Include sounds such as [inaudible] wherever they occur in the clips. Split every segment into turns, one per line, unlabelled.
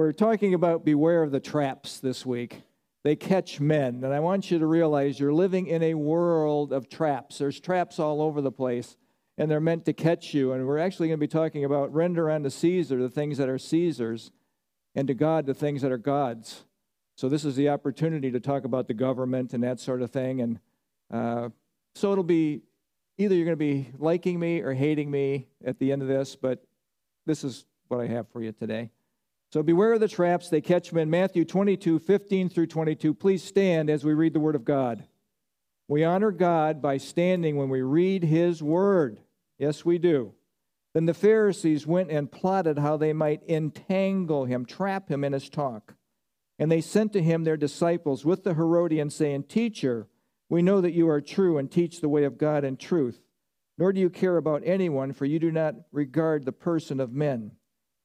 We're talking about beware of the traps this week. They catch men. And I want you to realize you're living in a world of traps. There's traps all over the place, and they're meant to catch you. And we're actually going to be talking about render unto Caesar the things that are Caesar's, and to God the things that are God's. So this is the opportunity to talk about the government and that sort of thing. And uh, so it'll be either you're going to be liking me or hating me at the end of this, but this is what I have for you today. So beware of the traps they catch men. Matthew 22, 15 through 22. Please stand as we read the Word of God. We honor God by standing when we read His Word. Yes, we do. Then the Pharisees went and plotted how they might entangle him, trap him in his talk. And they sent to him their disciples with the Herodians, saying, Teacher, we know that you are true and teach the way of God in truth, nor do you care about anyone, for you do not regard the person of men.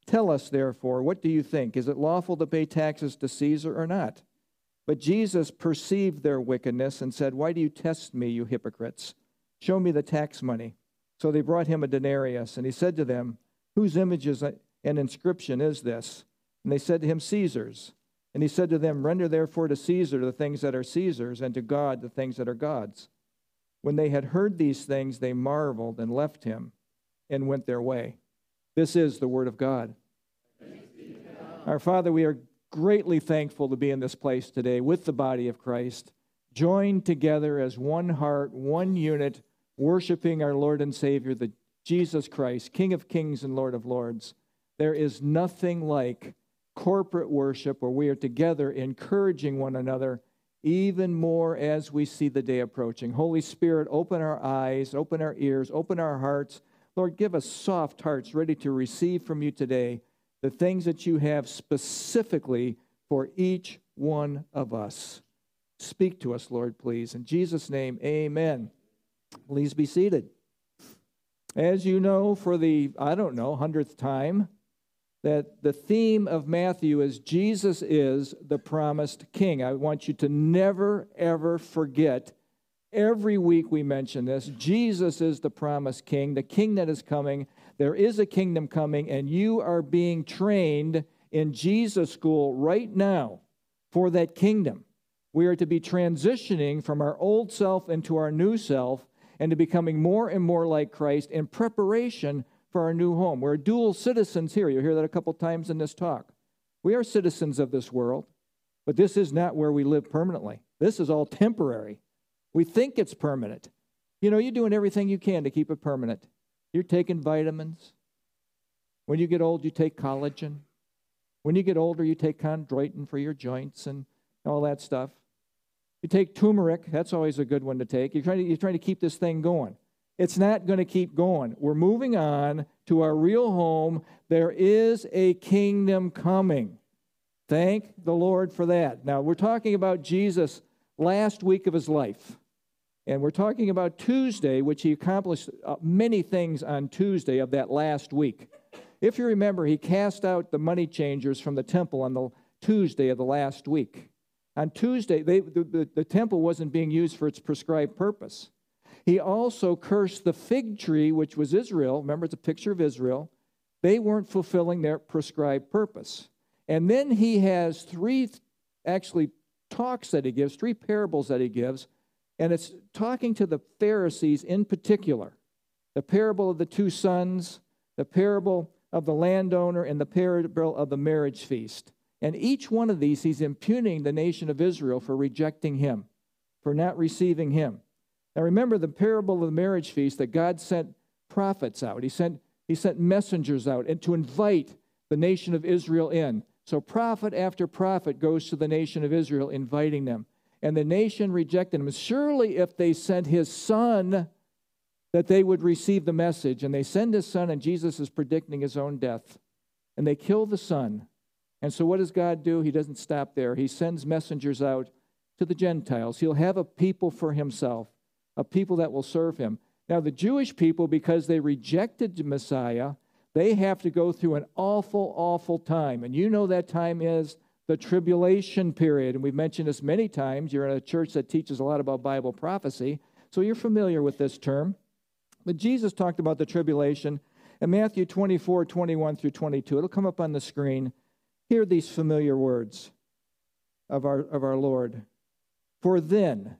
Tell us, therefore, what do you think? Is it lawful to pay taxes to Caesar or not? But Jesus perceived their wickedness and said, Why do you test me, you hypocrites? Show me the tax money. So they brought him a denarius, and he said to them, Whose image and inscription is this? And they said to him, Caesar's. And he said to them, Render therefore to Caesar the things that are Caesar's, and to God the things that are God's. When they had heard these things, they marveled and left him and went their way. This is the word of God. Our Father, we are greatly thankful to be in this place today with the body of Christ, joined together as one heart, one unit, worshiping our Lord and Savior, the Jesus Christ, King of kings and Lord of lords. There is nothing like corporate worship where we are together encouraging one another even more as we see the day approaching. Holy Spirit, open our eyes, open our ears, open our hearts. Lord, give us soft hearts ready to receive from you today the things that you have specifically for each one of us. Speak to us, Lord, please. In Jesus' name, amen. Please be seated. As you know, for the, I don't know, hundredth time, that the theme of Matthew is Jesus is the promised king. I want you to never, ever forget. Every week we mention this. Jesus is the promised king, the king that is coming. There is a kingdom coming, and you are being trained in Jesus school right now for that kingdom. We are to be transitioning from our old self into our new self and to becoming more and more like Christ in preparation for our new home. We're dual citizens here. You'll hear that a couple times in this talk. We are citizens of this world, but this is not where we live permanently. This is all temporary. We think it's permanent. You know, you're doing everything you can to keep it permanent. You're taking vitamins. When you get old, you take collagen. When you get older, you take chondroitin for your joints and all that stuff. You take turmeric, that's always a good one to take. You're trying to, you're trying to keep this thing going. It's not going to keep going. We're moving on to our real home. There is a kingdom coming. Thank the Lord for that. Now, we're talking about Jesus' last week of his life. And we're talking about Tuesday, which he accomplished uh, many things on Tuesday of that last week. If you remember, he cast out the money changers from the temple on the Tuesday of the last week. On Tuesday, they, the, the, the temple wasn't being used for its prescribed purpose. He also cursed the fig tree, which was Israel. Remember, it's a picture of Israel. They weren't fulfilling their prescribed purpose. And then he has three, actually, talks that he gives, three parables that he gives. And it's talking to the Pharisees in particular the parable of the two sons, the parable of the landowner, and the parable of the marriage feast. And each one of these, he's impugning the nation of Israel for rejecting him, for not receiving him. Now remember the parable of the marriage feast that God sent prophets out. He sent, he sent messengers out and to invite the nation of Israel in. So prophet after prophet goes to the nation of Israel inviting them. And the nation rejected him. Surely if they sent his son, that they would receive the message. And they send his son, and Jesus is predicting his own death. And they kill the son. And so what does God do? He doesn't stop there. He sends messengers out to the Gentiles. He'll have a people for himself a people that will serve him. Now, the Jewish people, because they rejected the Messiah, they have to go through an awful, awful time. And you know that time is the tribulation period. And we've mentioned this many times. You're in a church that teaches a lot about Bible prophecy, so you're familiar with this term. But Jesus talked about the tribulation in Matthew 24, 21 through 22. It'll come up on the screen. Hear these familiar words of our, of our Lord. For then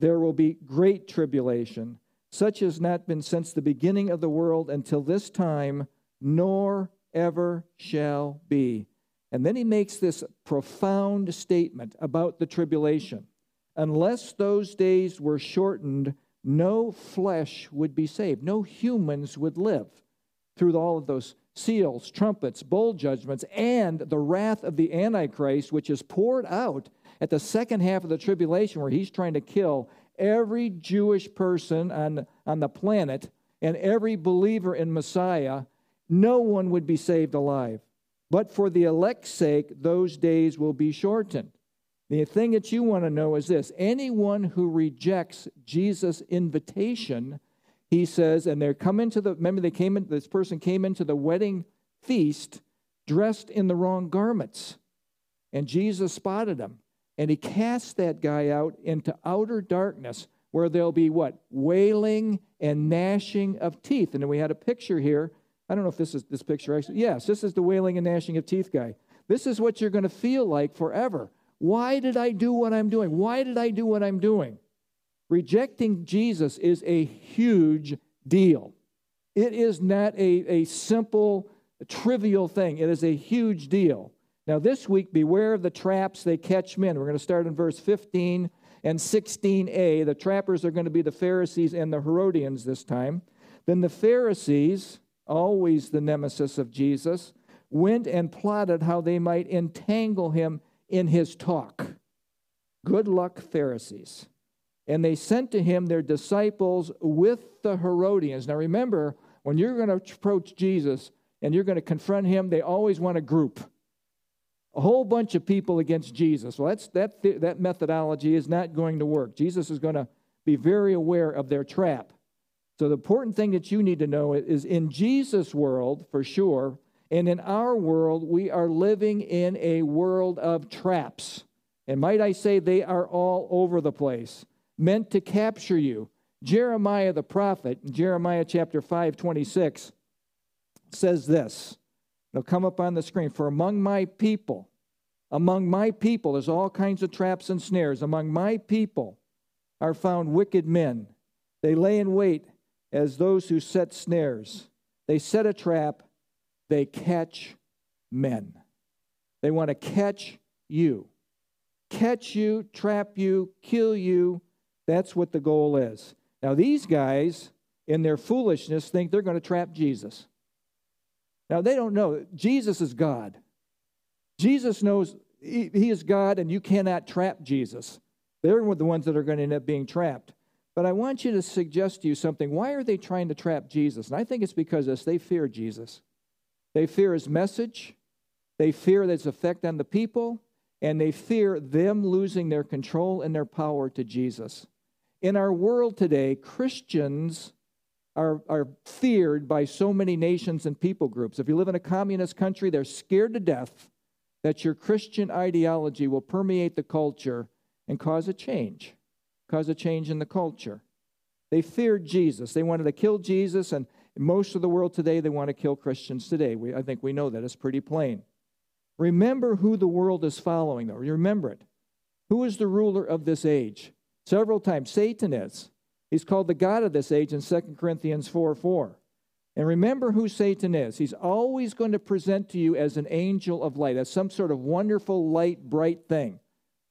there will be great tribulation, such as not been since the beginning of the world until this time, nor ever shall be. And then he makes this profound statement about the tribulation. Unless those days were shortened, no flesh would be saved. No humans would live through all of those seals, trumpets, bowl judgments, and the wrath of the Antichrist, which is poured out at the second half of the tribulation, where he's trying to kill every Jewish person on, on the planet and every believer in Messiah, no one would be saved alive. But for the elect's sake, those days will be shortened. The thing that you want to know is this anyone who rejects Jesus' invitation, he says, and they're coming to the, remember, they came in, this person came into the wedding feast dressed in the wrong garments. And Jesus spotted him. And he cast that guy out into outer darkness where there'll be what? Wailing and gnashing of teeth. And then we had a picture here. I don't know if this is this picture actually. Yes, this is the wailing and gnashing of teeth guy. This is what you're going to feel like forever. Why did I do what I'm doing? Why did I do what I'm doing? Rejecting Jesus is a huge deal. It is not a, a simple, trivial thing, it is a huge deal. Now, this week, beware of the traps they catch men. We're going to start in verse 15 and 16a. The trappers are going to be the Pharisees and the Herodians this time. Then the Pharisees, always the nemesis of Jesus, went and plotted how they might entangle him in his talk. Good luck, Pharisees. And they sent to him their disciples with the Herodians. Now remember, when you're going to approach Jesus and you're going to confront him, they always want a group a whole bunch of people against Jesus. Well, that's, that, that methodology is not going to work. Jesus is going to be very aware of their trap. So, the important thing that you need to know is in Jesus' world, for sure, and in our world, we are living in a world of traps. And might I say, they are all over the place, meant to capture you. Jeremiah the prophet, Jeremiah chapter 5, 26, says this. It'll come up on the screen. For among my people, among my people, there's all kinds of traps and snares. Among my people are found wicked men. They lay in wait as those who set snares. They set a trap, they catch men. They want to catch you. Catch you, trap you, kill you. That's what the goal is. Now, these guys, in their foolishness, think they're going to trap Jesus. Now, they don't know. Jesus is God. Jesus knows he, is God, and you cannot trap Jesus. They're the ones that are going to end up being trapped. But I want you to suggest to you something. Why are they trying to trap Jesus? And I think it's because this, they fear Jesus. They fear his message, they fear its effect on the people, and they fear them losing their control and their power to Jesus. In our world today, Christians are, are feared by so many nations and people groups. If you live in a communist country, they're scared to death that your Christian ideology will permeate the culture and cause a change, cause a change in the culture. They feared Jesus. They wanted to kill Jesus, and most of the world today, they want to kill Christians today. We, I think we know that. It's pretty plain. Remember who the world is following, though. Remember it. Who is the ruler of this age? Several times, Satan is. He's called the God of this age in 2 Corinthians 4 4. And remember who Satan is. He's always going to present to you as an angel of light, as some sort of wonderful, light, bright thing.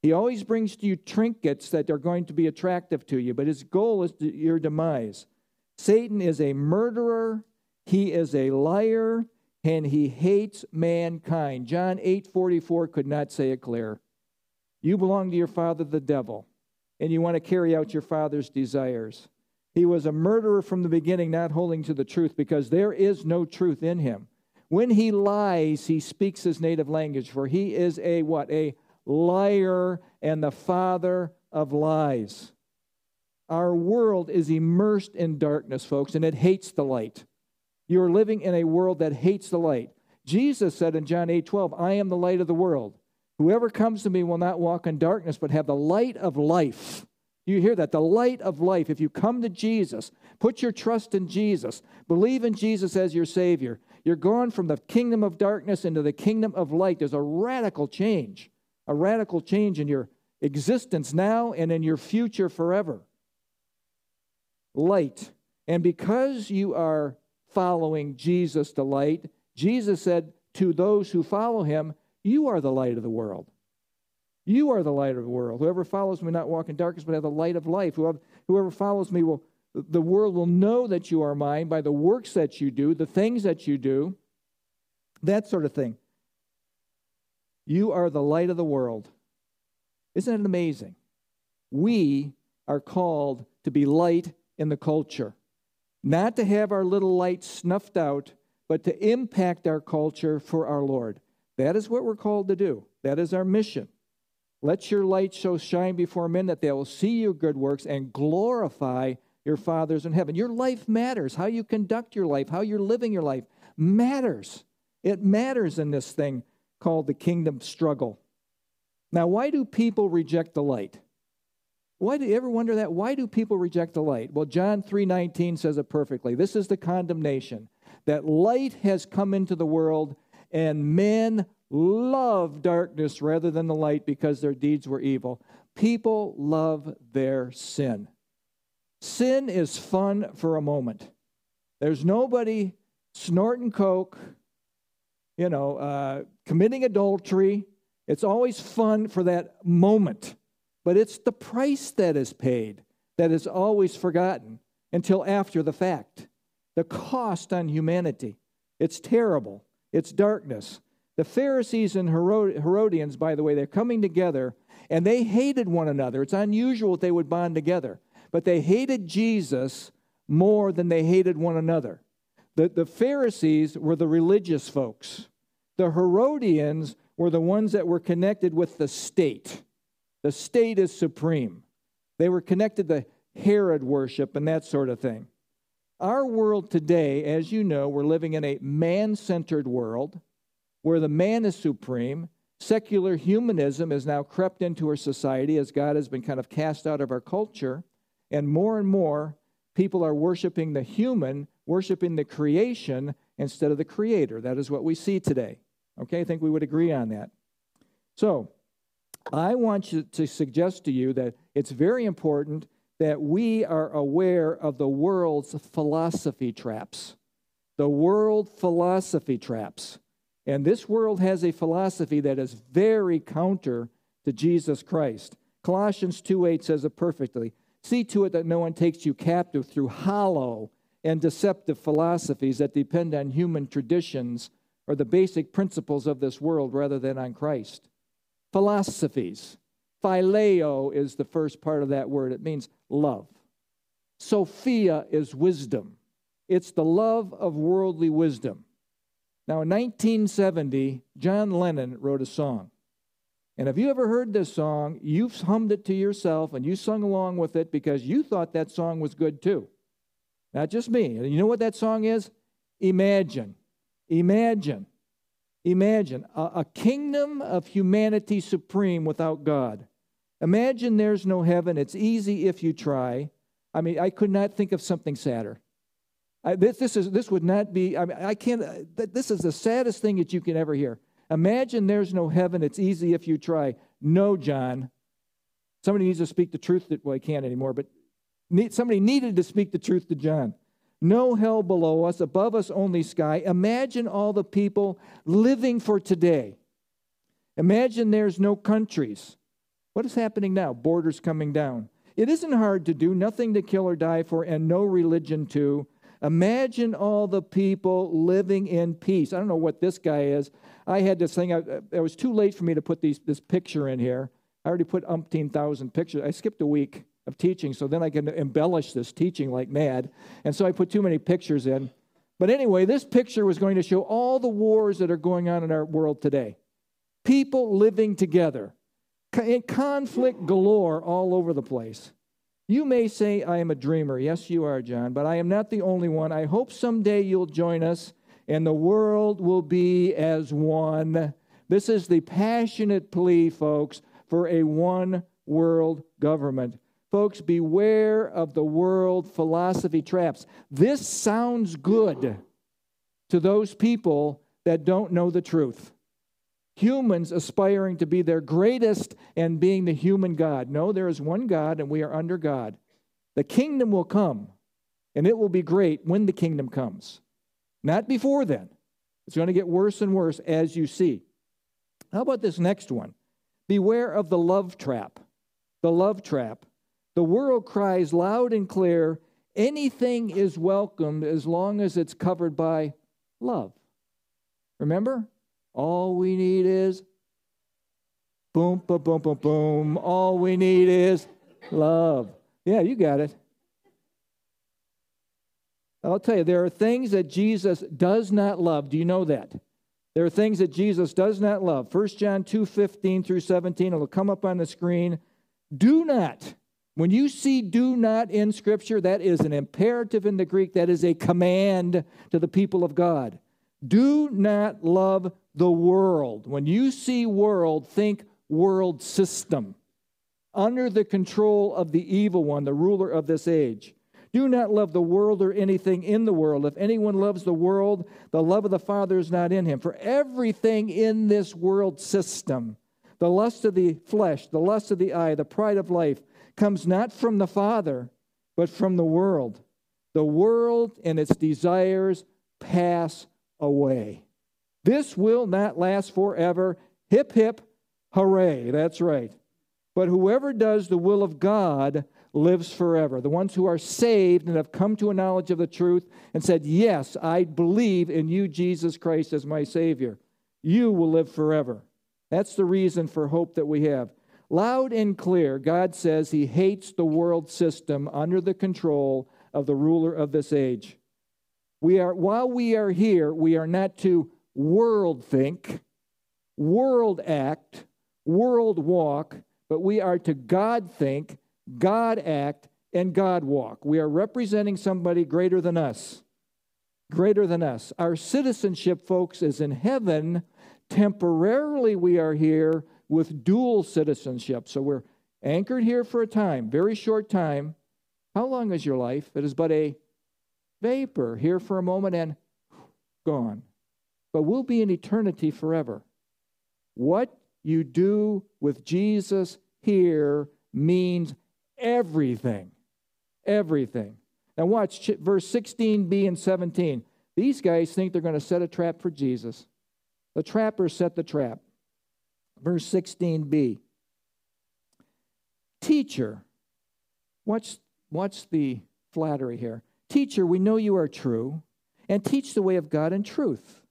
He always brings to you trinkets that are going to be attractive to you, but his goal is your demise. Satan is a murderer, he is a liar, and he hates mankind. John 8 44 could not say it clearer. You belong to your father, the devil and you want to carry out your father's desires. He was a murderer from the beginning, not holding to the truth, because there is no truth in him. When he lies, he speaks his native language, for he is a what? A liar and the father of lies. Our world is immersed in darkness, folks, and it hates the light. You're living in a world that hates the light. Jesus said in John 8 12, I am the light of the world. Whoever comes to me will not walk in darkness, but have the light of life. You hear that? The light of life. If you come to Jesus, put your trust in Jesus, believe in Jesus as your Savior, you're gone from the kingdom of darkness into the kingdom of light. There's a radical change, a radical change in your existence now and in your future forever. Light. And because you are following Jesus, the light, Jesus said to those who follow him, You are the light of the world. You are the light of the world. Whoever follows me not walk in darkness, but have the light of life. Whoever, whoever follows me will the world will know that you are mine by the works that you do, the things that you do, that sort of thing. You are the light of the world. Isn't it amazing? We are called to be light in the culture, not to have our little light snuffed out, but to impact our culture for our Lord. That is what we're called to do. That is our mission. Let your light so shine before men that they will see your good works and glorify your Father's in heaven. Your life matters. How you conduct your life, how you're living your life matters. It matters in this thing called the kingdom struggle. Now, why do people reject the light? Why do you ever wonder that? Why do people reject the light? Well, John 3:19 says it perfectly. This is the condemnation that light has come into the world and men love darkness rather than the light because their deeds were evil. People love their sin. Sin is fun for a moment. There's nobody snorting coke, you know, uh, committing adultery. It's always fun for that moment. But it's the price that is paid that is always forgotten until after the fact. The cost on humanity. It's terrible. It's darkness. The Pharisees and Herodians, by the way, they're coming together and they hated one another. It's unusual that they would bond together but they hated Jesus more than they hated one another. The, the Pharisees were the religious folks, the Herodians were the ones that were connected with the state. The state is supreme. They were connected to Herod worship and that sort of thing. Our world today, as you know, we're living in a man centered world where the man is supreme. Secular humanism has now crept into our society as God has been kind of cast out of our culture. And more and more, people are worshiping the human, worshiping the creation instead of the creator. That is what we see today. Okay, I think we would agree on that. So, I want you to suggest to you that it's very important that we are aware of the world's philosophy traps. The world philosophy traps. And this world has a philosophy that is very counter to Jesus Christ. Colossians 2:8 says it perfectly. See to it that no one takes you captive through hollow and deceptive philosophies that depend on human traditions or the basic principles of this world rather than on Christ. Philosophies. Phileo is the first part of that word, it means love. Sophia is wisdom, it's the love of worldly wisdom. Now, in 1970, John Lennon wrote a song. And have you ever heard this song? You've hummed it to yourself and you sung along with it because you thought that song was good too. Not just me. You know what that song is? Imagine. Imagine. Imagine a, a kingdom of humanity supreme without God. Imagine there's no heaven. It's easy if you try. I mean, I could not think of something sadder. I, this, this, is, this would not be, I mean, I can't, uh, this is the saddest thing that you can ever hear. Imagine there's no heaven. It's easy if you try. No, John. Somebody needs to speak the truth. That, well, I can't anymore, but somebody needed to speak the truth to John. No hell below us, above us only sky. Imagine all the people living for today. Imagine there's no countries. What is happening now? Borders coming down. It isn't hard to do, nothing to kill or die for, and no religion too. Imagine all the people living in peace. I don't know what this guy is. I had this thing, I, it was too late for me to put these, this picture in here. I already put umpteen thousand pictures. I skipped a week of teaching, so then I can embellish this teaching like mad. And so I put too many pictures in. But anyway, this picture was going to show all the wars that are going on in our world today. People living together, in conflict galore all over the place. You may say, I am a dreamer. Yes, you are, John, but I am not the only one. I hope someday you'll join us and the world will be as one. This is the passionate plea, folks, for a one world government. Folks, beware of the world philosophy traps. This sounds good to those people that don't know the truth. Humans aspiring to be their greatest and being the human God. No, there is one God and we are under God. The kingdom will come and it will be great when the kingdom comes, not before then. It's going to get worse and worse as you see. How about this next one? Beware of the love trap. The love trap. The world cries loud and clear anything is welcomed as long as it's covered by love. Remember? All we need is boom, boom, boom, boom, boom. All we need is love. Yeah, you got it. I'll tell you, there are things that Jesus does not love. Do you know that? There are things that Jesus does not love. 1 John 2 15 through 17, it'll come up on the screen. Do not. When you see do not in Scripture, that is an imperative in the Greek, that is a command to the people of God. Do not love the world. When you see world, think world system under the control of the evil one, the ruler of this age. Do not love the world or anything in the world. If anyone loves the world, the love of the Father is not in him. For everything in this world system, the lust of the flesh, the lust of the eye, the pride of life, comes not from the Father, but from the world. The world and its desires pass away. This will not last forever. Hip, hip, hooray. That's right. But whoever does the will of God lives forever. The ones who are saved and have come to a knowledge of the truth and said, Yes, I believe in you, Jesus Christ, as my Savior. You will live forever. That's the reason for hope that we have. Loud and clear, God says He hates the world system under the control of the ruler of this age. We are, while we are here, we are not to world think, world act, world walk, but we are to God think God act, and God walk. We are representing somebody greater than us. Greater than us. Our citizenship, folks, is in heaven. Temporarily, we are here with dual citizenship. So we're anchored here for a time, very short time. How long is your life? It is but a vapor, here for a moment and gone. But we'll be in eternity forever. What you do with Jesus here means everything. Everything. Now, watch verse 16b and 17. These guys think they're going to set a trap for Jesus. The trappers set the trap. Verse 16b. Teacher, what's, watch the flattery here. Teacher, we know you are true, and teach the way of God in truth.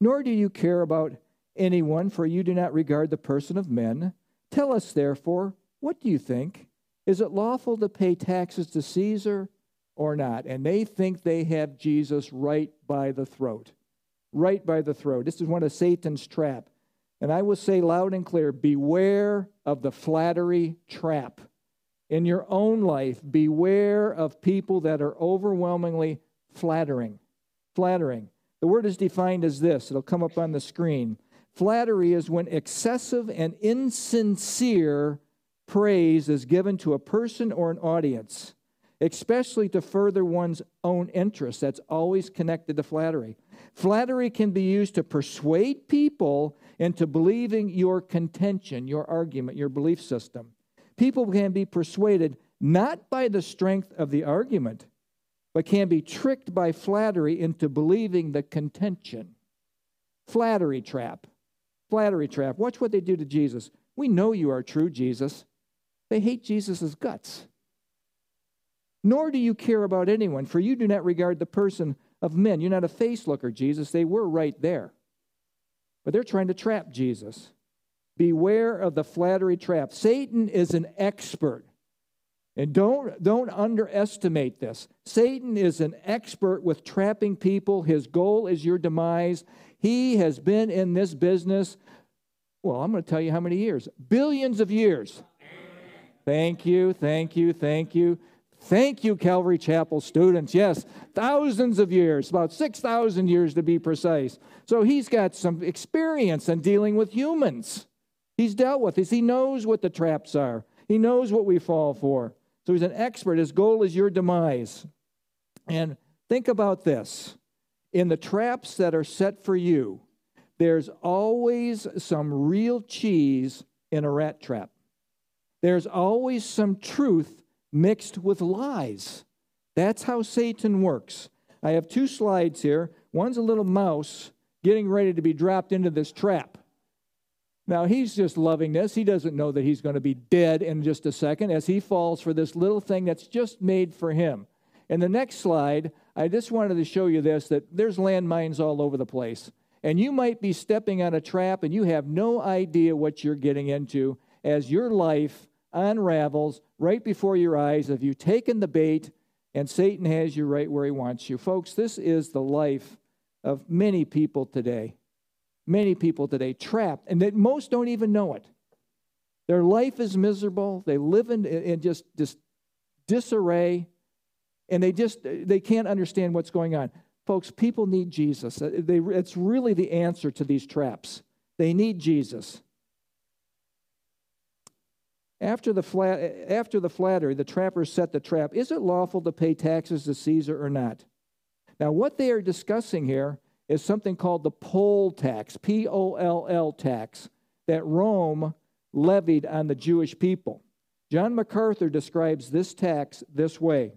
Nor do you care about anyone, for you do not regard the person of men. Tell us, therefore, what do you think? Is it lawful to pay taxes to Caesar or not? And they think they have Jesus right by the throat. Right by the throat. This is one of Satan's trap. And I will say loud and clear beware of the flattery trap. In your own life, beware of people that are overwhelmingly flattering. Flattering. The word is defined as this it'll come up on the screen. Flattery is when excessive and insincere praise is given to a person or an audience, especially to further one's own interests. That's always connected to flattery. Flattery can be used to persuade people into believing your contention, your argument, your belief system. People can be persuaded not by the strength of the argument, but can be tricked by flattery into believing the contention. Flattery trap. Flattery trap. Watch what they do to Jesus. We know you are true, Jesus. They hate Jesus' guts. Nor do you care about anyone, for you do not regard the person of men. You're not a face looker, Jesus. They were right there. But they're trying to trap Jesus. Beware of the flattery trap. Satan is an expert. And don't, don't underestimate this. Satan is an expert with trapping people. His goal is your demise. He has been in this business, well, I'm going to tell you how many years billions of years. Thank you, thank you, thank you. Thank you, Calvary Chapel students. Yes, thousands of years, about 6,000 years to be precise. So he's got some experience in dealing with humans. He's dealt with this. He knows what the traps are, he knows what we fall for. So he's an expert. His goal is your demise. And think about this in the traps that are set for you, there's always some real cheese in a rat trap. There's always some truth mixed with lies. That's how Satan works. I have two slides here. One's a little mouse getting ready to be dropped into this trap. Now, he's just loving this. He doesn't know that he's going to be dead in just a second as he falls for this little thing that's just made for him. In the next slide, I just wanted to show you this that there's landmines all over the place. And you might be stepping on a trap and you have no idea what you're getting into as your life unravels right before your eyes. Have you taken the bait and Satan has you right where he wants you? Folks, this is the life of many people today many people today trapped, and that most don't even know it. Their life is miserable. They live in, in just, just disarray, and they just they can't understand what's going on. Folks, people need Jesus. They, it's really the answer to these traps. They need Jesus. After the, flat, after the flattery, the trappers set the trap. Is it lawful to pay taxes to Caesar or not? Now, what they are discussing here is something called the poll tax, P O L L tax, that Rome levied on the Jewish people. John MacArthur describes this tax this way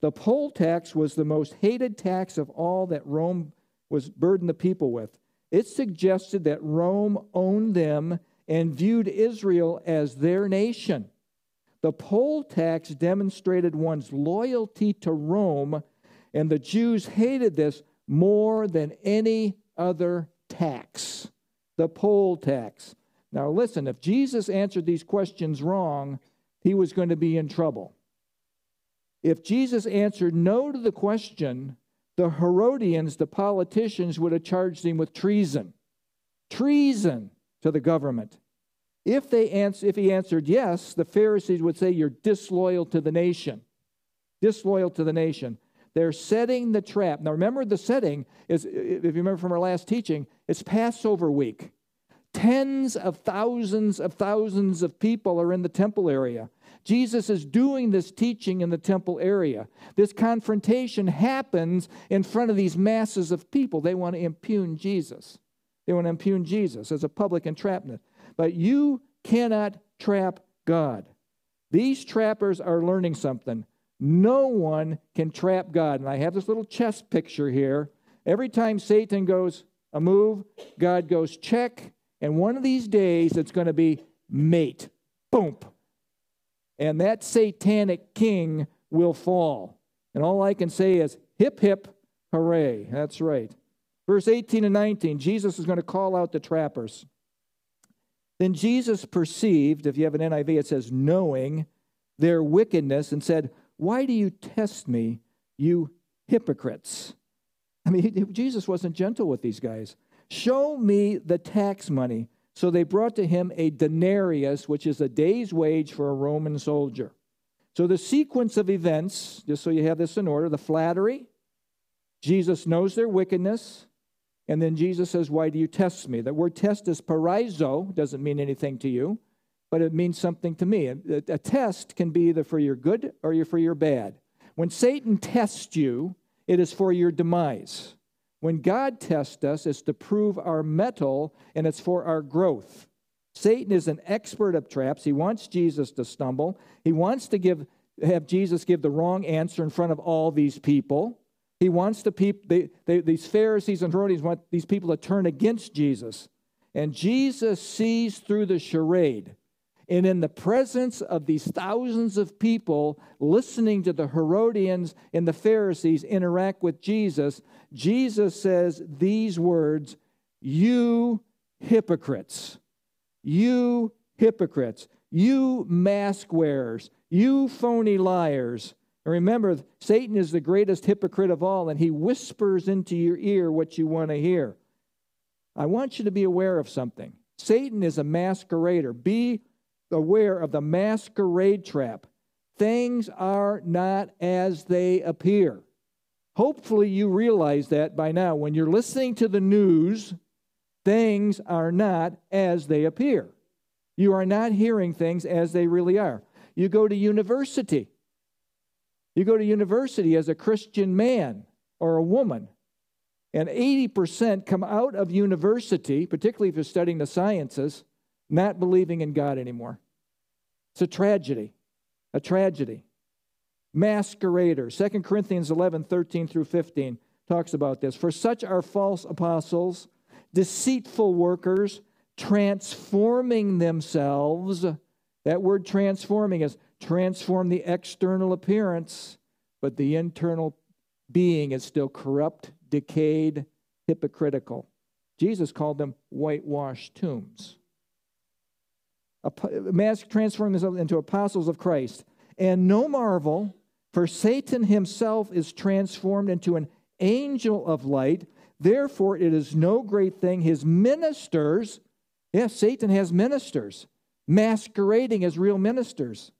The poll tax was the most hated tax of all that Rome was burdened the people with. It suggested that Rome owned them and viewed Israel as their nation. The poll tax demonstrated one's loyalty to Rome, and the Jews hated this more than any other tax, the poll tax. Now, listen, if Jesus answered these questions wrong, he was going to be in trouble. If Jesus answered no to the question, the Herodians, the politicians, would have charged him with treason. Treason to the government. If, they ans- if he answered yes, the Pharisees would say, You're disloyal to the nation. Disloyal to the nation. They're setting the trap. Now, remember the setting is, if you remember from our last teaching, it's Passover week. Tens of thousands of thousands of people are in the temple area. Jesus is doing this teaching in the temple area. This confrontation happens in front of these masses of people. They want to impugn Jesus. They want to impugn Jesus as a public entrapment. But you cannot trap God. These trappers are learning something. No one can trap God. And I have this little chess picture here. Every time Satan goes a move, God goes check. And one of these days, it's going to be mate. Boom. And that satanic king will fall. And all I can say is hip, hip, hooray. That's right. Verse 18 and 19, Jesus is going to call out the trappers. Then Jesus perceived, if you have an NIV, it says, knowing their wickedness, and said, why do you test me, you hypocrites? I mean, Jesus wasn't gentle with these guys. Show me the tax money. So they brought to him a denarius, which is a day's wage for a Roman soldier. So the sequence of events, just so you have this in order the flattery, Jesus knows their wickedness, and then Jesus says, Why do you test me? That word test is peiraseo, doesn't mean anything to you but it means something to me. A, a test can be either for your good or for your bad. When Satan tests you, it is for your demise. When God tests us, it's to prove our mettle and it's for our growth. Satan is an expert of traps. He wants Jesus to stumble. He wants to give, have Jesus give the wrong answer in front of all these people. He wants the people, they, they, these Pharisees and Herodians want these people to turn against Jesus. And Jesus sees through the charade. And in the presence of these thousands of people listening to the Herodians and the Pharisees interact with Jesus, Jesus says these words You hypocrites, you hypocrites, you mask wearers, you phony liars. And remember, Satan is the greatest hypocrite of all, and he whispers into your ear what you want to hear. I want you to be aware of something. Satan is a masquerader. Be aware of the masquerade trap. Things are not as they appear. Hopefully, you realize that by now. When you're listening to the news, things are not as they appear. You are not hearing things as they really are. You go to university, You go to university as a Christian man or a woman, and 80% come out of university, particularly if you're studying the sciences, not believing in God anymore. It's a tragedy, a tragedy. Masquerader, 2 Corinthians 11, 13 through 15 talks about this. For such are false apostles, deceitful workers, transforming themselves. That word transforming is transform the external appearance, but the internal being is still corrupt, decayed, hypocritical. Jesus called them whitewashed tombs. Mask transforming themselves into apostles of Christ. And no marvel, for Satan himself is transformed into an angel of light. Therefore, it is no great thing. His ministers, yes, Satan has ministers, masquerading as real ministers,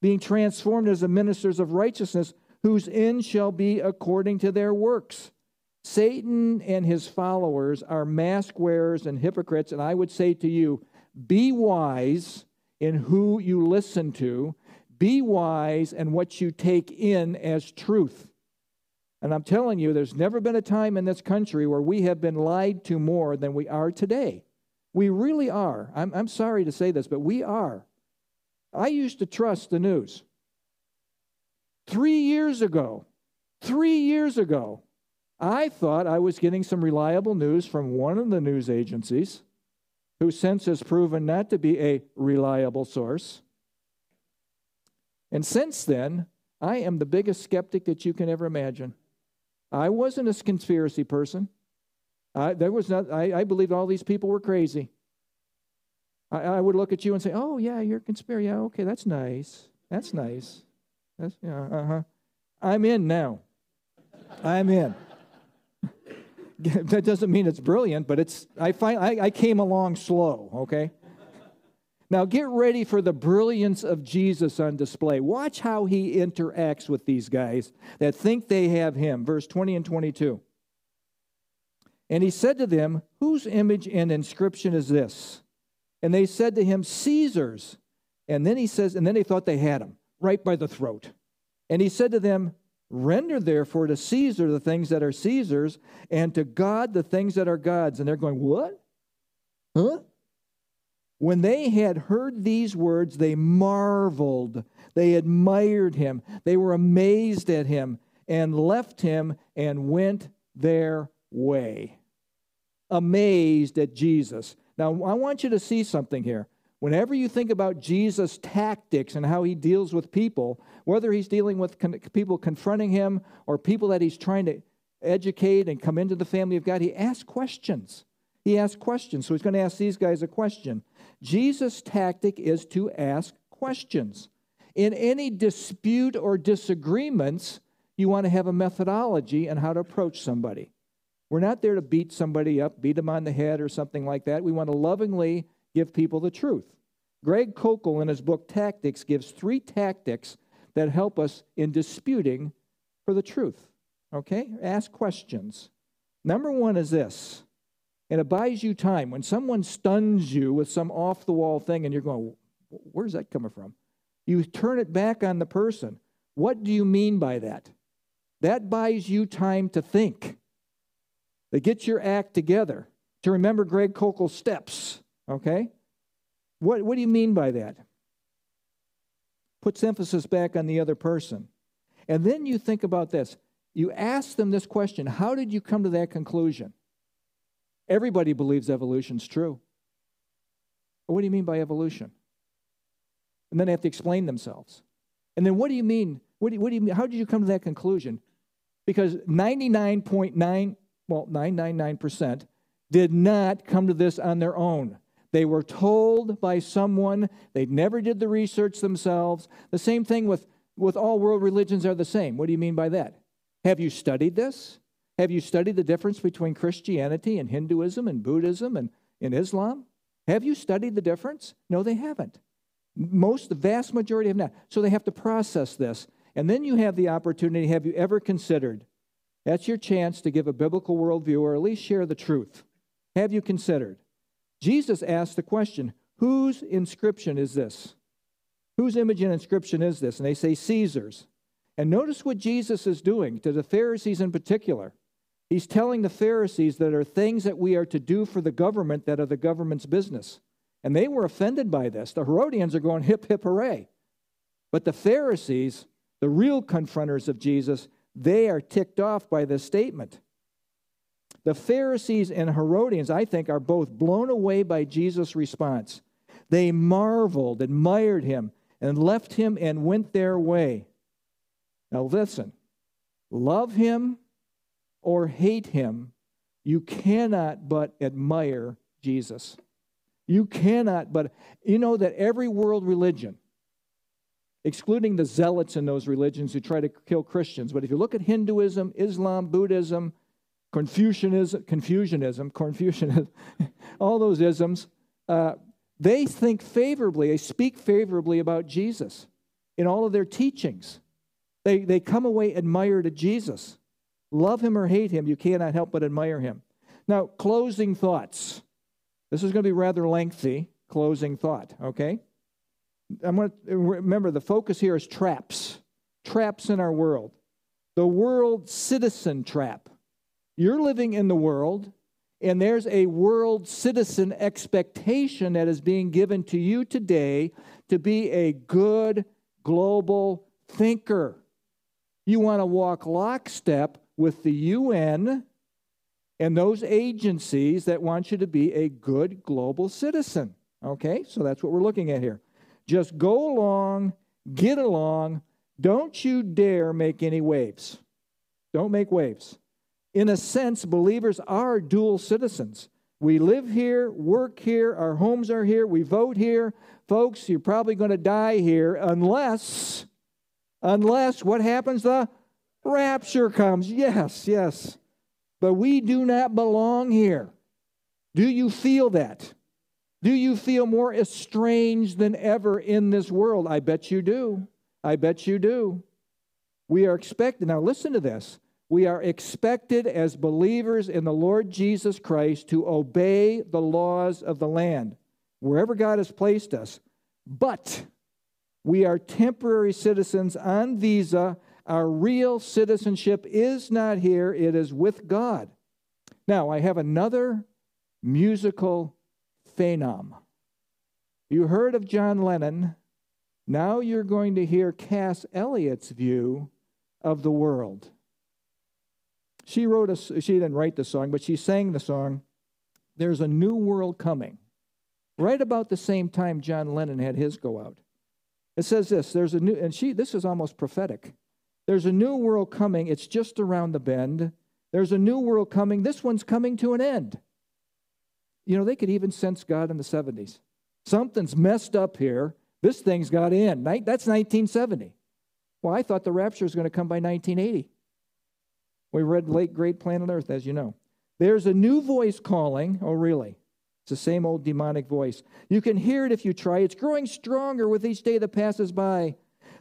being transformed as the ministers of righteousness, whose end shall be according to their works. Satan and his followers are mask wearers and hypocrites, and I would say to you, be wise in who you listen to, be wise in what you take in as truth. And I'm telling you, there's never been a time in this country where we have been lied to more than we are today. We really are. I'm, I'm sorry to say this, but we are. I used to trust the news. Three years ago, three years ago, I thought I was getting some reliable news from one of the news agencies, who since has proven not to be a reliable source. And since then, I am the biggest skeptic that you can ever imagine. I wasn't a conspiracy person. I, there was not, I, I believed all these people were crazy. I, I would look at you and say, oh, yeah, you're a conspiracy. Yeah, okay, that's nice. That's nice. That's, yeah, uh-huh. I'm in now. I'm in. [laughs] that doesn't mean it's brilliant, but it's, I, find, I, I came along slow, okay? Now get ready for the brilliance of Jesus on display. Watch how he interacts with these guys that think they have him. Verse 20 and 22. And he said to them, Whose image and inscription is this? And they said to him, Caesar's. And then he says, and then they thought they had him right by the throat. And he said to them, Render therefore to Caesar the things that are Caesar's, and to God the things that are God's. And they're going, What? Huh? When they had heard these words, they marveled. They admired him. They were amazed at him and left him and went their way. Amazed at Jesus. Now, I want you to see something here. Whenever you think about Jesus' tactics and how he deals with people, whether he's dealing with con- people confronting him or people that he's trying to educate and come into the family of God, he asks questions. He asks questions. So he's going to ask these guys a question. Jesus' tactic is to ask questions. In any dispute or disagreements, you want to have a methodology on how to approach somebody. We're not there to beat somebody up, beat them on the head, or something like that. We want to lovingly give people the truth. Greg Koukl, in his book Tactics, gives three tactics that help us in disputing for the truth. Okay? Ask questions. Number one is this and it buys you time. When someone stuns you with some off the wall thing and you're going, where's that coming from? You turn it back on the person. What do you mean by that? That buys you time to think, to get your act together, to remember Greg Koukl's steps, okay? What, what do you mean by that? Puts emphasis back on the other person. And then you think about this. You ask them this question How did you come to that conclusion? Everybody believes evolution's true. what do you mean by evolution? And then they have to explain themselves. And then what do you mean? What do you, what do you mean? How did you come to that conclusion? Because 99.9, well, 999% did not come to this on their own. They were told by someone. They never did the research themselves. The same thing with, with all world religions are the same. What do you mean by that? Have you studied this? Have you studied the difference between Christianity and Hinduism and Buddhism and, and Islam? Have you studied the difference? No, they haven't. Most, the vast majority have not. So they have to process this. And then you have the opportunity have you ever considered? That's your chance to give a biblical worldview or at least share the truth. Have you considered? Jesus asked the question whose inscription is this? Whose image and inscription is this? And they say Caesar's. And notice what Jesus is doing to the Pharisees in particular. He's telling the Pharisees that there are things that we are to do for the government that are the government's business. And they were offended by this. The Herodians are going hip, hip, hooray. But the Pharisees, the real confronters of Jesus, they are ticked off by this statement. The Pharisees and Herodians, I think, are both blown away by Jesus' response. They marveled, admired him, and left him and went their way. Now, listen love him or hate him, you cannot but admire Jesus. You cannot but, you know, that every world religion, excluding the zealots in those religions who try to kill Christians, but if you look at Hinduism, Islam, Buddhism, Confucianism, Confucianism, Confucianism, [laughs] all those isms, uh, they think favorably, they speak favorably about Jesus in all of their teachings. They, they come away admired of Jesus. Love him or hate him, you cannot help but admire him. Now, closing thoughts. This is going to be rather lengthy, closing thought, okay? I'm going to remember the focus here is traps. Traps in our world. The world citizen trap. You're living in the world, and there's a world citizen expectation that is being given to you today to be a good global thinker. You want to walk lockstep with the UN and those agencies that want you to be a good global citizen. Okay, so that's what we're looking at here. Just go along, get along. Don't you dare make any waves. Don't make waves. In a sense, believers are dual citizens. We live here, work here, our homes are here, we vote here. Folks, you're probably going to die here unless, unless what happens? The rapture comes. Yes, yes. But we do not belong here. Do you feel that? Do you feel more estranged than ever in this world? I bet you do. I bet you do. We are expected. Now, listen to this. We are expected as believers in the Lord Jesus Christ to obey the laws of the land, wherever God has placed us. But we are temporary citizens on visa our real citizenship is not here, it is with God. Now, I have another musical phenom. You heard of John Lennon. Now you're going to hear Cass Elliot's view of the world. She wrote a, she didn't write the song, but she sang the song, There's a New World Coming. Right about the same time John Lennon had his go out. It says this, there's a new, and she, this is almost prophetic. There's a new world coming. It's just around the bend. There's a new world coming. This one's coming to an end. You know, they could even sense God in the 70s. Something's messed up here. This thing's got in. That's 1970. Well, I thought the rapture was going to come by 1980. We read Late Great Planet Earth, as you know. There's a new voice calling. Oh, really? It's the same old demonic voice. You can hear it if you try. It's growing stronger with each day that passes by.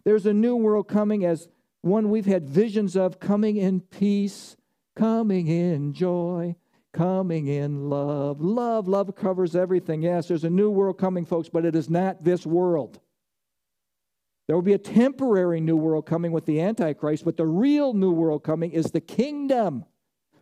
There's a new world coming as one we've had visions of coming in peace, coming in joy, coming in love. Love, love covers everything. Yes, there's a new world coming, folks, but it is not this world. There will be a temporary new world coming with the Antichrist, but the real new world coming is the kingdom.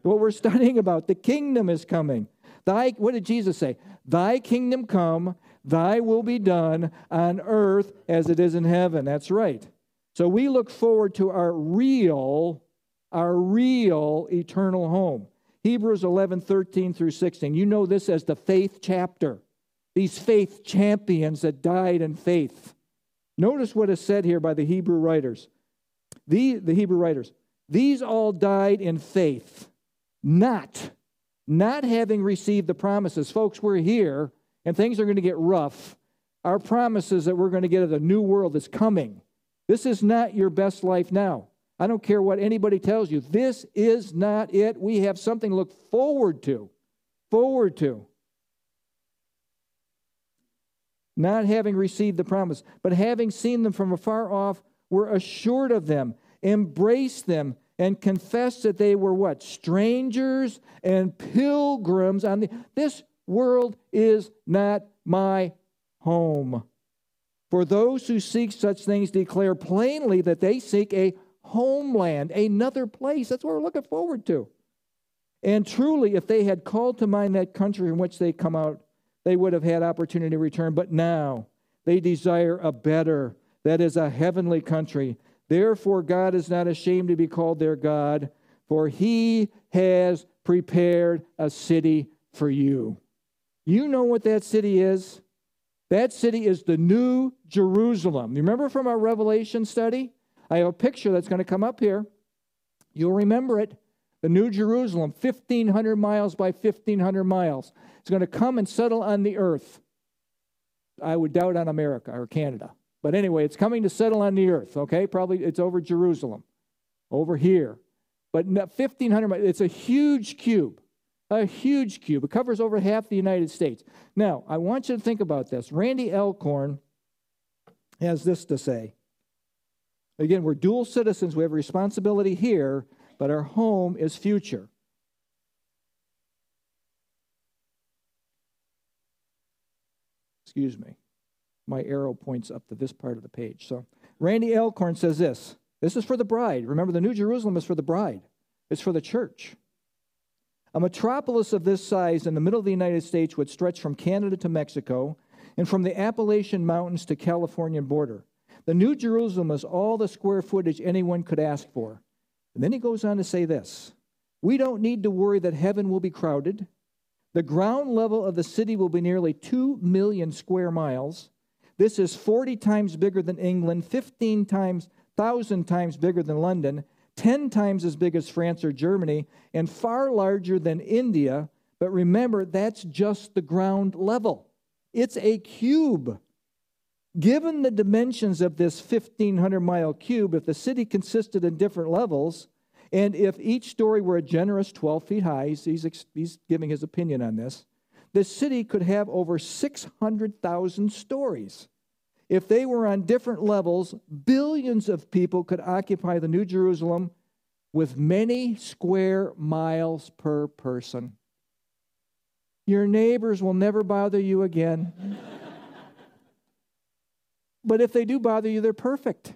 What we're studying about, the kingdom is coming. Thy, what did Jesus say? Thy kingdom come, thy will be done on earth as it is in heaven. That's right. So we look forward to our real, our real eternal home. Hebrews 11, 13 through 16. You know this as the faith chapter. These faith champions that died in faith. Notice what is said here by the Hebrew writers. The, the Hebrew writers. These all died in faith, not, not having received the promises. Folks, we're here and things are going to get rough. Our promises that we're going to get of the new world is coming. This is not your best life now. I don't care what anybody tells you. This is not it. We have something to look forward to. Forward to. Not having received the promise, but having seen them from afar off, were assured of them, embraced them, and confessed that they were what? Strangers and pilgrims on the. This world is not my home. For those who seek such things declare plainly that they seek a homeland, another place. That's what we're looking forward to. And truly, if they had called to mind that country in which they come out, they would have had opportunity to return. But now they desire a better, that is, a heavenly country. Therefore, God is not ashamed to be called their God, for he has prepared a city for you. You know what that city is? That city is the New Jerusalem. You remember from our Revelation study? I have a picture that's going to come up here. You'll remember it. The New Jerusalem, 1,500 miles by 1,500 miles. It's going to come and settle on the earth. I would doubt on America or Canada. But anyway, it's coming to settle on the earth, okay? Probably it's over Jerusalem, over here. But 1,500 it's a huge cube, a huge cube. It covers over half the United States. Now, I want you to think about this. Randy Alcorn has this to say. Again, we're dual citizens. We have responsibility here, but our home is future. Excuse me. My arrow points up to this part of the page. So, Randy Alcorn says this this is for the bride. Remember, the New Jerusalem is for the bride, it's for the church. A metropolis of this size in the middle of the United States would stretch from Canada to Mexico and from the Appalachian Mountains to Californian border. The New Jerusalem is all the square footage anyone could ask for. And then he goes on to say this We don't need to worry that heaven will be crowded. The ground level of the city will be nearly 2 million square miles. This is 40 times bigger than England, 15 times, 1,000 times bigger than London, 10 times as big as France or Germany, and far larger than India. But remember, that's just the ground level. It's a cube. Given the dimensions of this 1,500 mile cube, if the city consisted in different levels, and if each story were a generous 12 feet high, he's, he's giving his opinion on this, the city could have over 600,000 stories. If they were on different levels, billions of people could occupy the New Jerusalem with many square miles per person. Your neighbors will never bother you again. [laughs] But if they do bother you, they're perfect.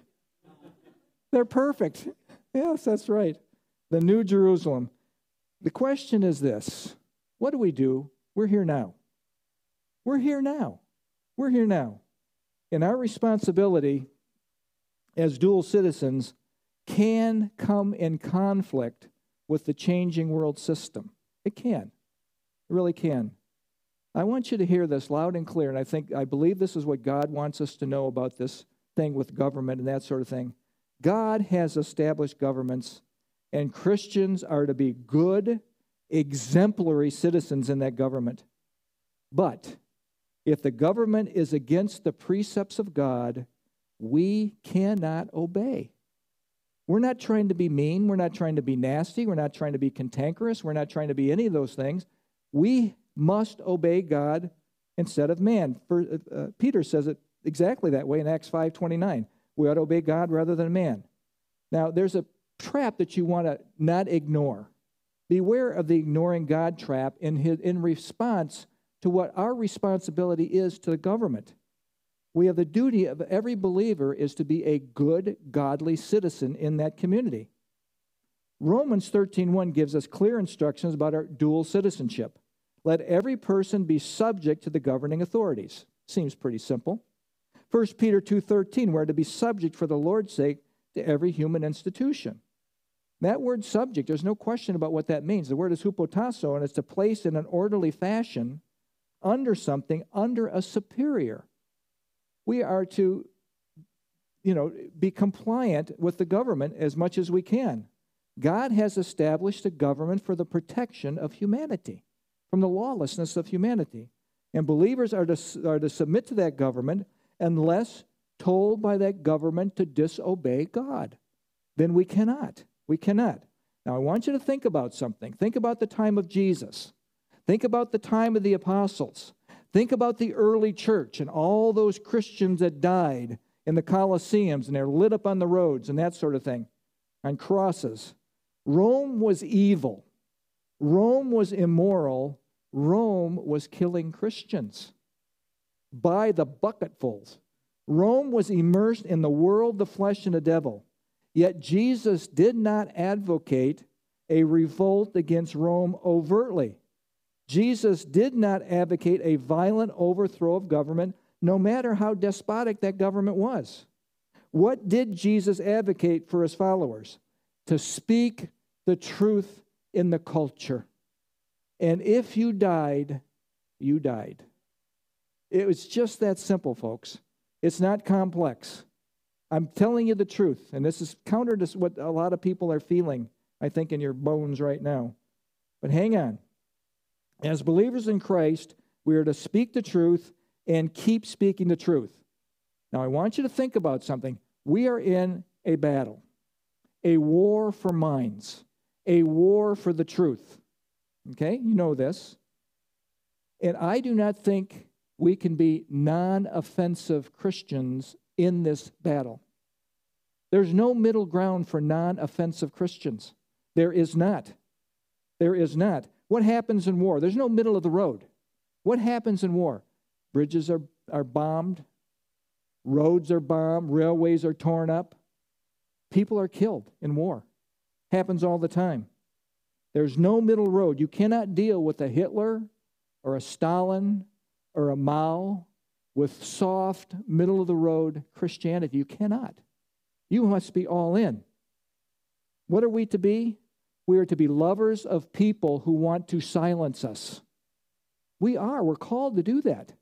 They're perfect. Yes, that's right. The New Jerusalem. The question is this what do we do? We're here now. We're here now. We're here now. And our responsibility as dual citizens can come in conflict with the changing world system. It can. It really can. I want you to hear this loud and clear, and I think I believe this is what God wants us to know about this thing with government and that sort of thing. God has established governments, and Christians are to be good, exemplary citizens in that government. But if the government is against the precepts of God, we cannot obey. We're not trying to be mean. We're not trying to be nasty. We're not trying to be cantankerous. We're not trying to be any of those things. We must obey God instead of man. For, uh, uh Peter says it exactly that way in Acts 5:29. We ought to obey God rather than man. Now, there's a trap that you want to not ignore. Beware of the ignoring God trap in, his, in response to what our responsibility is to the government. We have the duty of every believer is to be a good, godly citizen in that community. Romans 13:1 gives us clear instructions about our dual citizenship. Let every person be subject to the governing authorities. Seems pretty simple. 1 Peter 2:13, we're to be subject for the Lord's sake to every human institution. That word subject, there's no question about what that means. The word is hupotasso, and it's to place in an orderly fashion under something, under a superior. We are to, you know, be compliant with the government as much as we can. God has established a government for the protection of humanity from the lawlessness of humanity. And believers are to, are to submit to that government unless told by that government to disobey God. Then we cannot. We cannot. Now, I want you to think about something. Think about the time of Jesus. Think about the time of the apostles. Think about the early church and all those Christians that died in the Colosseums and they're lit up on the roads and that sort of thing, on crosses. Rome was evil. Rome was immoral, Rome was killing Christians by the bucketfuls. Rome was immersed in the world, the flesh, and the devil. Yet Jesus did not advocate a revolt against Rome overtly. Jesus did not advocate a violent overthrow of government, no matter how despotic that government was. What did Jesus advocate for his followers? To speak the truth in the culture. And if you died, you died. It was just that simple, folks. It's not complex. I'm telling you the truth, and this is counter to what a lot of people are feeling, I think, in your bones right now. But hang on. As believers in Christ, we are to speak the truth and keep speaking the truth. Now, I want you to think about something. We are in a battle, a war for minds, a war for the truth. Okay, you know this. And I do not think we can be non offensive Christians in this battle. There's no middle ground for non offensive Christians. There is not. There is not. What happens in war? There's no middle of the road. What happens in war? Bridges are, are bombed, roads are bombed, railways are torn up, people are killed in war. Happens all the time. There's no middle road. You cannot deal with a Hitler or a Stalin or a Mao with soft, middle of the road Christianity. You cannot. You must be all in. What are we to be? We are to be lovers of people who want to silence us. We are. We're called to do that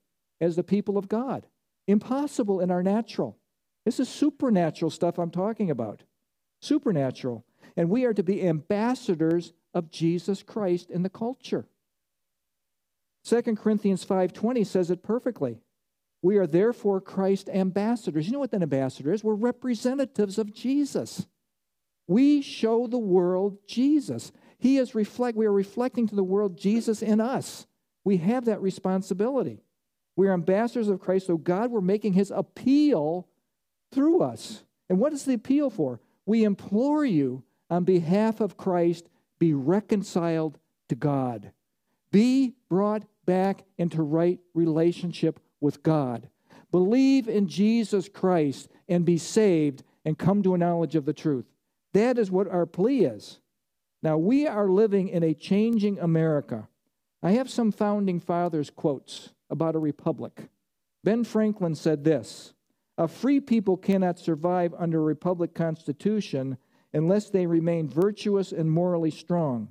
as the people of God. Impossible in our natural. This is supernatural stuff I'm talking about. Supernatural. And we are to be ambassadors of Jesus Christ in the culture. 2 Corinthians 5:20 says it perfectly. We are therefore Christ ambassadors. You know what an ambassador is? We're representatives of Jesus. We show the world Jesus. He is reflect we are reflecting to the world Jesus in us. We have that responsibility. We are ambassadors of Christ, so God we're making his appeal through us. And what is the appeal for? We implore you on behalf of Christ be reconciled to God. Be brought back into right relationship with God. Believe in Jesus Christ and be saved and come to a knowledge of the truth. That is what our plea is. Now, we are living in a changing America. I have some founding fathers' quotes about a republic. Ben Franklin said this A free people cannot survive under a republic constitution unless they remain virtuous and morally strong.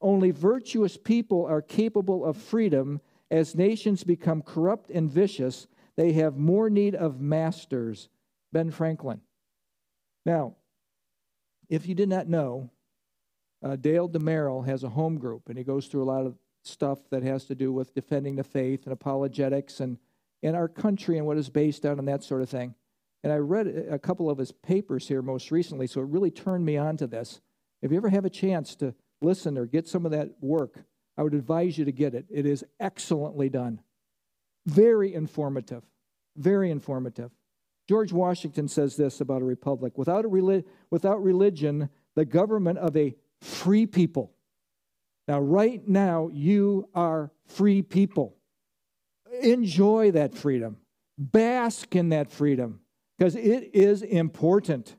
Only virtuous people are capable of freedom. As nations become corrupt and vicious, they have more need of masters. Ben Franklin. Now, if you did not know, uh, Dale DeMerrill has a home group, and he goes through a lot of stuff that has to do with defending the faith and apologetics and, and our country and what is based on and that sort of thing. And I read a couple of his papers here most recently, so it really turned me on to this. If you ever have a chance to listen or get some of that work, I would advise you to get it. It is excellently done, very informative, very informative. George Washington says this about a republic without, a relig- without religion, the government of a free people. Now, right now, you are free people. Enjoy that freedom, bask in that freedom because it is important.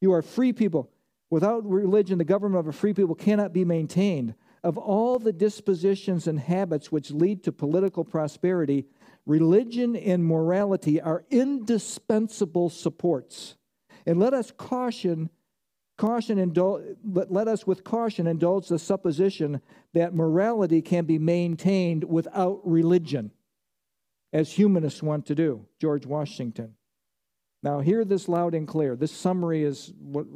You are free people. Without religion, the government of a free people cannot be maintained. Of all the dispositions and habits which lead to political prosperity, religion and morality are indispensable supports. And let us caution, caution indul- let us with caution indulge the supposition that morality can be maintained without religion, as humanists want to do. George Washington. Now, hear this loud and clear. This summary is what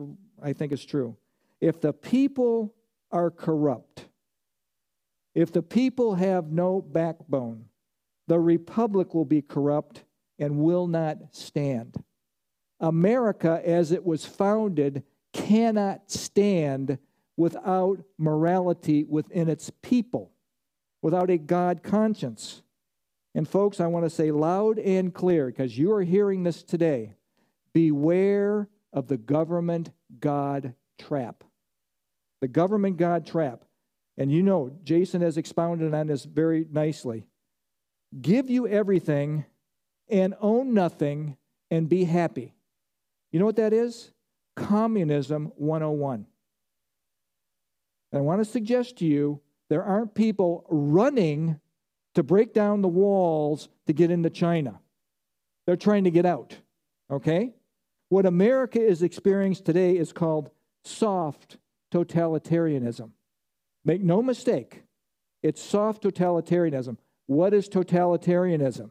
I think is true. If the people are corrupt, if the people have no backbone, the republic will be corrupt and will not stand. America, as it was founded, cannot stand without morality within its people, without a God conscience. And, folks, I want to say loud and clear because you are hearing this today beware of the government God trap. The government God trap. And you know, Jason has expounded on this very nicely. Give you everything and own nothing and be happy. You know what that is? Communism 101. And I want to suggest to you there aren't people running to break down the walls to get into China. They're trying to get out. Okay? What America is experiencing today is called soft totalitarianism. Make no mistake, it's soft totalitarianism. What is totalitarianism?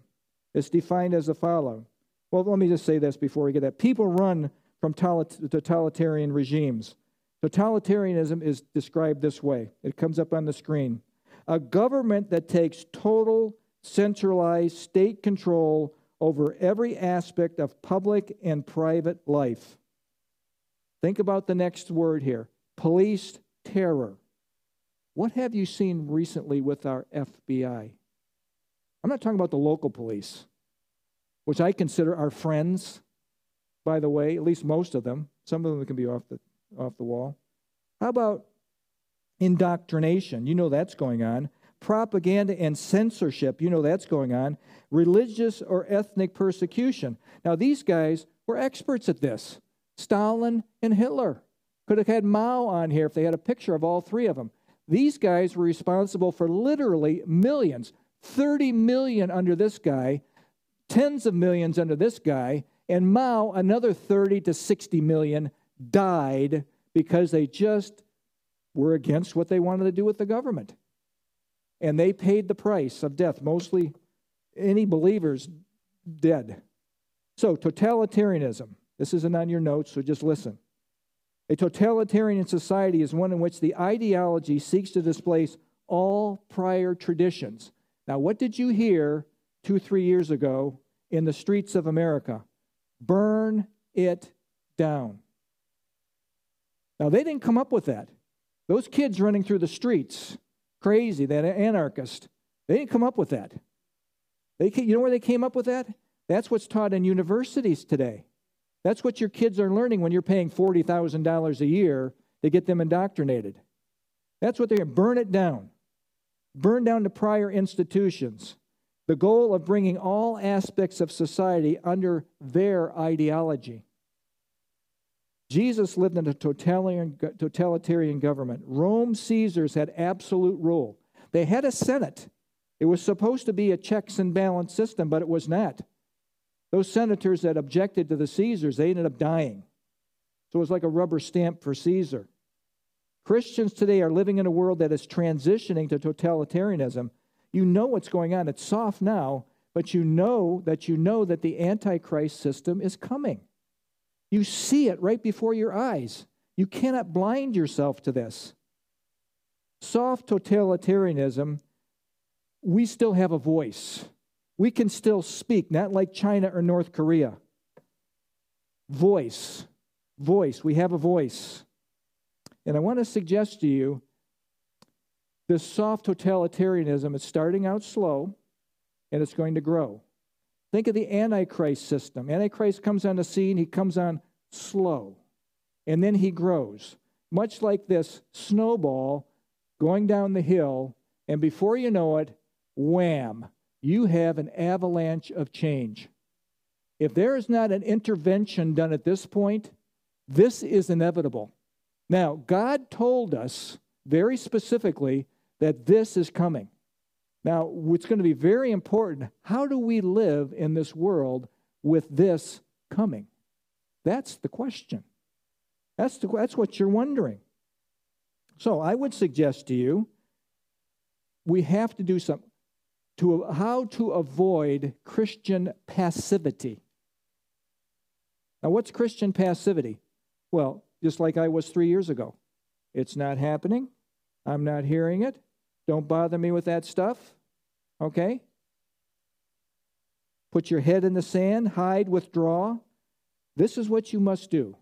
It's defined as the following. Well, let me just say this before we get that. People run from totalitarian regimes. Totalitarianism is described this way it comes up on the screen a government that takes total centralized state control over every aspect of public and private life. Think about the next word here police terror. What have you seen recently with our FBI? I'm not talking about the local police, which I consider our friends, by the way, at least most of them. Some of them can be off the, off the wall. How about indoctrination? You know that's going on. Propaganda and censorship, you know that's going on. Religious or ethnic persecution. Now, these guys were experts at this. Stalin and Hitler. Could have had Mao on here if they had a picture of all three of them. These guys were responsible for literally millions 30 million under this guy, tens of millions under this guy, and Mao, another 30 to 60 million, died because they just were against what they wanted to do with the government. And they paid the price of death, mostly any believers dead. So, totalitarianism. This isn't on your notes, so just listen. A totalitarian society is one in which the ideology seeks to displace all prior traditions. Now, what did you hear two, three years ago in the streets of America? Burn it down. Now, they didn't come up with that. Those kids running through the streets, crazy, that anarchist, they didn't come up with that. They, you know where they came up with that? That's what's taught in universities today. That's what your kids are learning when you're paying $40,000 a year to get them indoctrinated. That's what they're burn it down. Burn down the prior institutions. The goal of bringing all aspects of society under their ideology. Jesus lived in a totalitarian, totalitarian government. Rome Caesars had absolute rule. They had a Senate. It was supposed to be a checks and balance system, but it was not. Those senators that objected to the Caesars, they ended up dying. So it was like a rubber stamp for Caesar. Christians today are living in a world that is transitioning to totalitarianism. You know what's going on. It's soft now, but you know that you know that the Antichrist system is coming. You see it right before your eyes. You cannot blind yourself to this. Soft totalitarianism, we still have a voice. We can still speak, not like China or North Korea. Voice. Voice. We have a voice. And I want to suggest to you this soft totalitarianism is starting out slow and it's going to grow. Think of the Antichrist system. Antichrist comes on the scene, he comes on slow, and then he grows, much like this snowball going down the hill, and before you know it, wham, you have an avalanche of change. If there is not an intervention done at this point, this is inevitable. Now, God told us very specifically that this is coming. Now, it's going to be very important. How do we live in this world with this coming? That's the question. That's, the, that's what you're wondering. So, I would suggest to you we have to do something to how to avoid Christian passivity. Now, what's Christian passivity? Well, just like I was three years ago. It's not happening. I'm not hearing it. Don't bother me with that stuff. Okay? Put your head in the sand, hide, withdraw. This is what you must do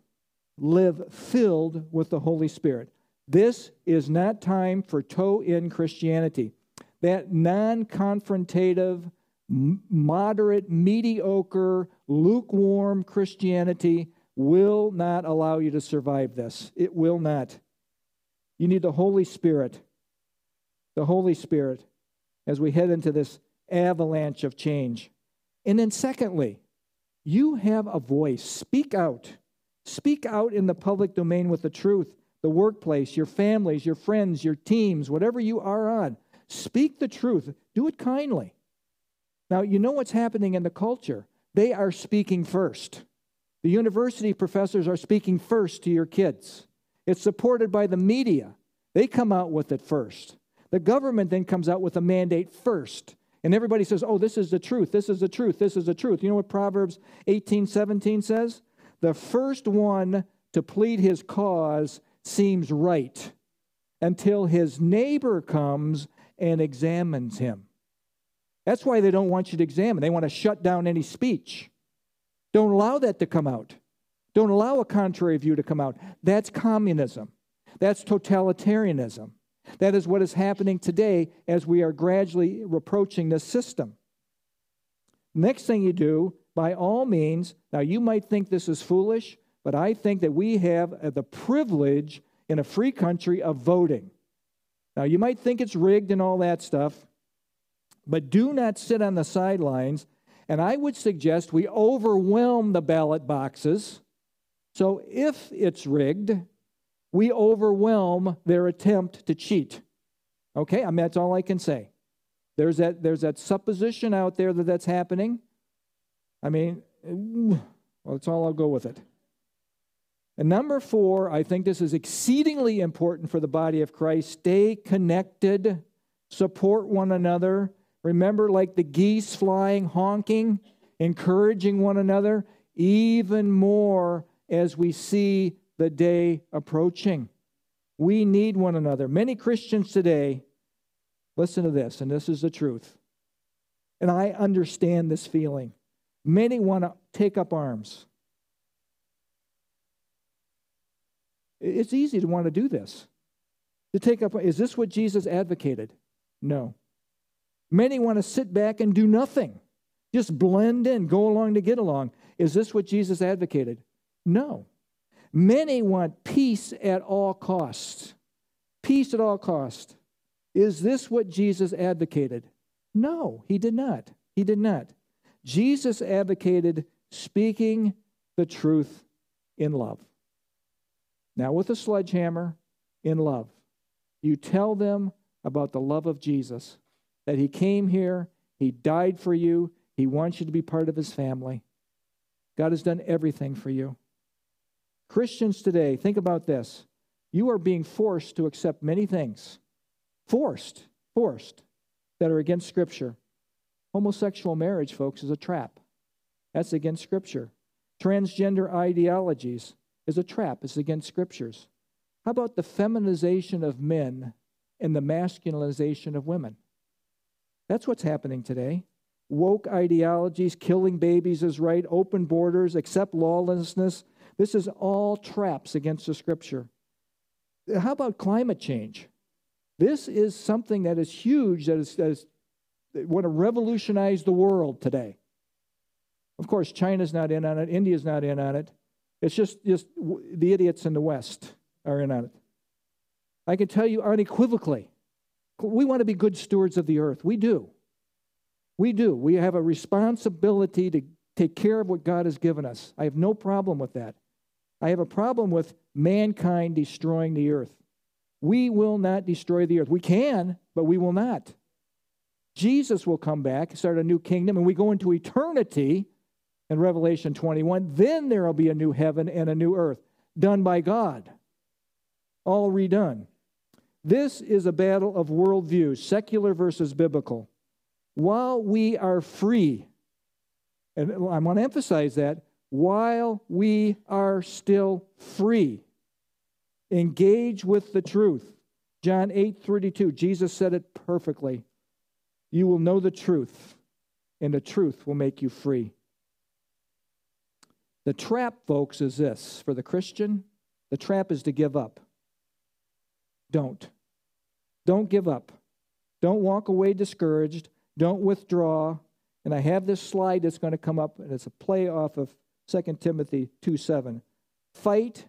live filled with the Holy Spirit. This is not time for toe in Christianity. That non confrontative, moderate, mediocre, lukewarm Christianity will not allow you to survive this. It will not. You need the Holy Spirit. The Holy Spirit as we head into this avalanche of change. And then, secondly, you have a voice. Speak out. Speak out in the public domain with the truth. The workplace, your families, your friends, your teams, whatever you are on. Speak the truth. Do it kindly. Now, you know what's happening in the culture. They are speaking first. The university professors are speaking first to your kids. It's supported by the media. They come out with it first. The government then comes out with a mandate first. And everybody says, oh, this is the truth, this is the truth, this is the truth. You know what Proverbs 18 17 says? The first one to plead his cause seems right until his neighbor comes and examines him. That's why they don't want you to examine. They want to shut down any speech. Don't allow that to come out. Don't allow a contrary view to come out. That's communism. That's totalitarianism. That is what is happening today as we are gradually approaching this system. Next thing you do, by all means, now you might think this is foolish, but I think that we have uh, the privilege in a free country of voting. Now, you might think it's rigged and all that stuff, but do not sit on the sidelines. And I would suggest we overwhelm the ballot boxes. So if it's rigged, we overwhelm their attempt to cheat. Okay, I mean, that's all I can say. There's that, there's that supposition out there that that's happening. I mean, well, that's all I'll go with it. And number four, I think this is exceedingly important for the body of Christ. Stay connected, support one another. Remember, like the geese flying, honking, encouraging one another, even more as we see the day approaching. We need one another. Many Christians today, listen to this, and this is the truth. And I understand this feeling. Many want to take up arms. It's easy to want to do this. To take up, is this what Jesus advocated? No. Many want to sit back and do nothing, just blend in, go along to get along. Is this what Jesus advocated? No. Many want peace at all costs. Peace at all costs. Is this what Jesus advocated? No, he did not. He did not. Jesus advocated speaking the truth in love. Now, with a sledgehammer, in love. You tell them about the love of Jesus, that he came here, he died for you, he wants you to be part of his family. God has done everything for you. Christians today, think about this. You are being forced to accept many things. Forced, forced, that are against Scripture. Homosexual marriage, folks, is a trap. That's against Scripture. Transgender ideologies is a trap, it's against Scriptures. How about the feminization of men and the masculinization of women? That's what's happening today. Woke ideologies, killing babies is right, open borders, accept lawlessness, this is all traps against the scripture. How about climate change? This is something that is huge, that is, that is that want to revolutionize the world today. Of course, China's not in on it, India's not in on it. It's just, just the idiots in the West are in on it. I can tell you unequivocally, we want to be good stewards of the earth. We do. We do. We have a responsibility to take care of what God has given us. I have no problem with that. I have a problem with mankind destroying the earth. We will not destroy the earth. We can, but we will not. Jesus will come back, start a new kingdom, and we go into eternity in Revelation 21. Then there will be a new heaven and a new earth done by God, all redone. This is a battle of worldviews, secular versus biblical. While we are free, and I want to emphasize that, while we are still free. Engage with the truth. John 8 32, Jesus said it perfectly. You will know the truth, and the truth will make you free. The trap, folks, is this for the Christian the trap is to give up. Don't. Don't give up. Don't walk away discouraged. Don't withdraw. And I have this slide that's going to come up, and it's a play off of 2 Timothy 2 7. Fight,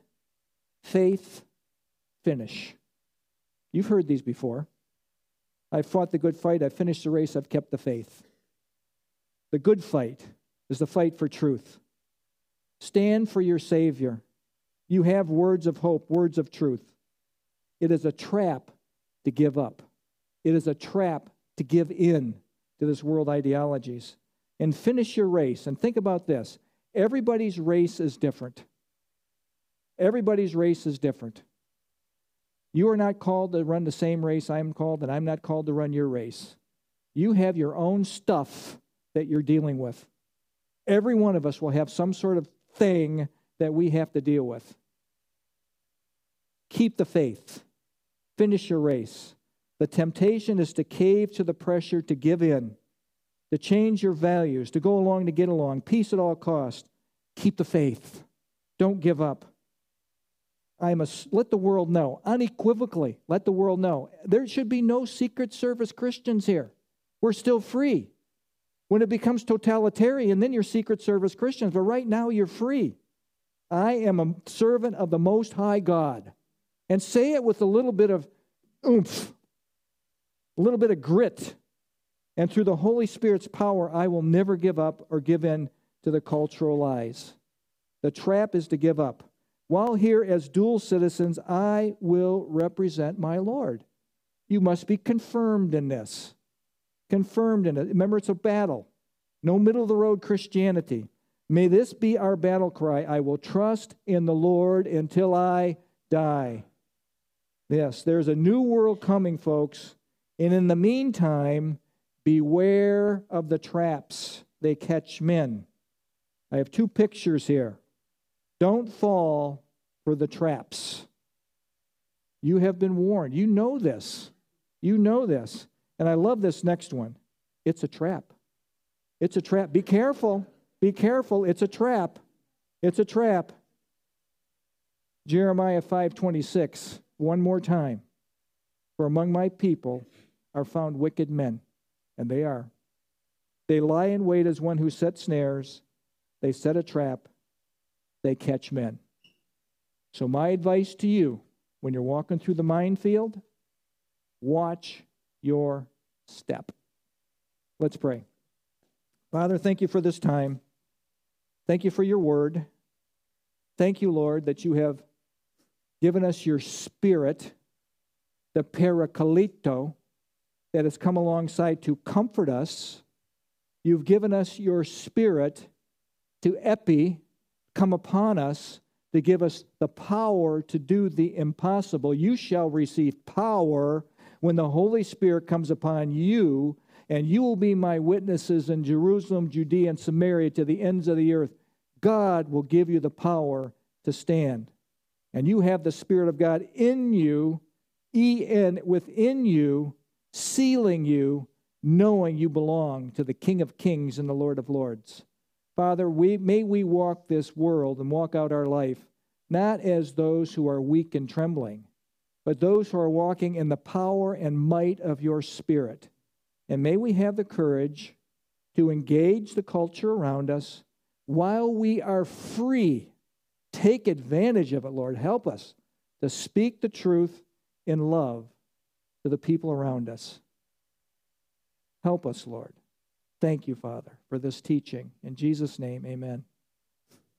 faith, finish. You've heard these before. I've fought the good fight, I've finished the race, I've kept the faith. The good fight is the fight for truth. Stand for your Savior. You have words of hope, words of truth. It is a trap to give up. It is a trap to give in to this world ideologies. And finish your race. And think about this everybody's race is different. Everybody's race is different. You are not called to run the same race I'm called, and I'm not called to run your race. You have your own stuff that you're dealing with. Every one of us will have some sort of thing that we have to deal with. Keep the faith, finish your race. The temptation is to cave to the pressure to give in, to change your values, to go along to get along, peace at all cost. Keep the faith. Don't give up. I must let the world know, unequivocally, let the world know. There should be no Secret Service Christians here. We're still free. When it becomes totalitarian, then you're Secret Service Christians, but right now you're free. I am a servant of the Most High God. And say it with a little bit of oomph, a little bit of grit. And through the Holy Spirit's power, I will never give up or give in to the cultural lies. The trap is to give up. While here as dual citizens, I will represent my Lord. You must be confirmed in this. Confirmed in it. Remember, it's a battle. No middle of the road Christianity. May this be our battle cry. I will trust in the Lord until I die. Yes, there's a new world coming, folks. And in the meantime, beware of the traps. They catch men. I have two pictures here. Don't fall for the traps. You have been warned. You know this. You know this. And I love this next one. It's a trap. It's a trap. Be careful. Be careful. It's a trap. It's a trap. Jeremiah 5:26. One more time. For among my people are found wicked men, and they are. They lie in wait as one who sets snares. They set a trap they catch men. So, my advice to you when you're walking through the minefield, watch your step. Let's pray. Father, thank you for this time. Thank you for your word. Thank you, Lord, that you have given us your spirit, the Parakalito, that has come alongside to comfort us. You've given us your spirit to epi, come upon us to give us the power to do the impossible. You shall receive power when the Holy Spirit comes upon you, and you will be my witnesses in Jerusalem, Judea, and Samaria to the ends of the earth. God will give you the power to stand. And you have the Spirit of God in you, en within you, sealing you, knowing you belong to the King of Kings and the Lord of Lords. Father, we, may we walk this world and walk out our life not as those who are weak and trembling, but those who are walking in the power and might of your Spirit. And may we have the courage to engage the culture around us while we are free. Take advantage of it, Lord. Help us to speak the truth in love to the people around us. Help us, Lord. Thank you, Father, for this teaching. In Jesus' name, amen.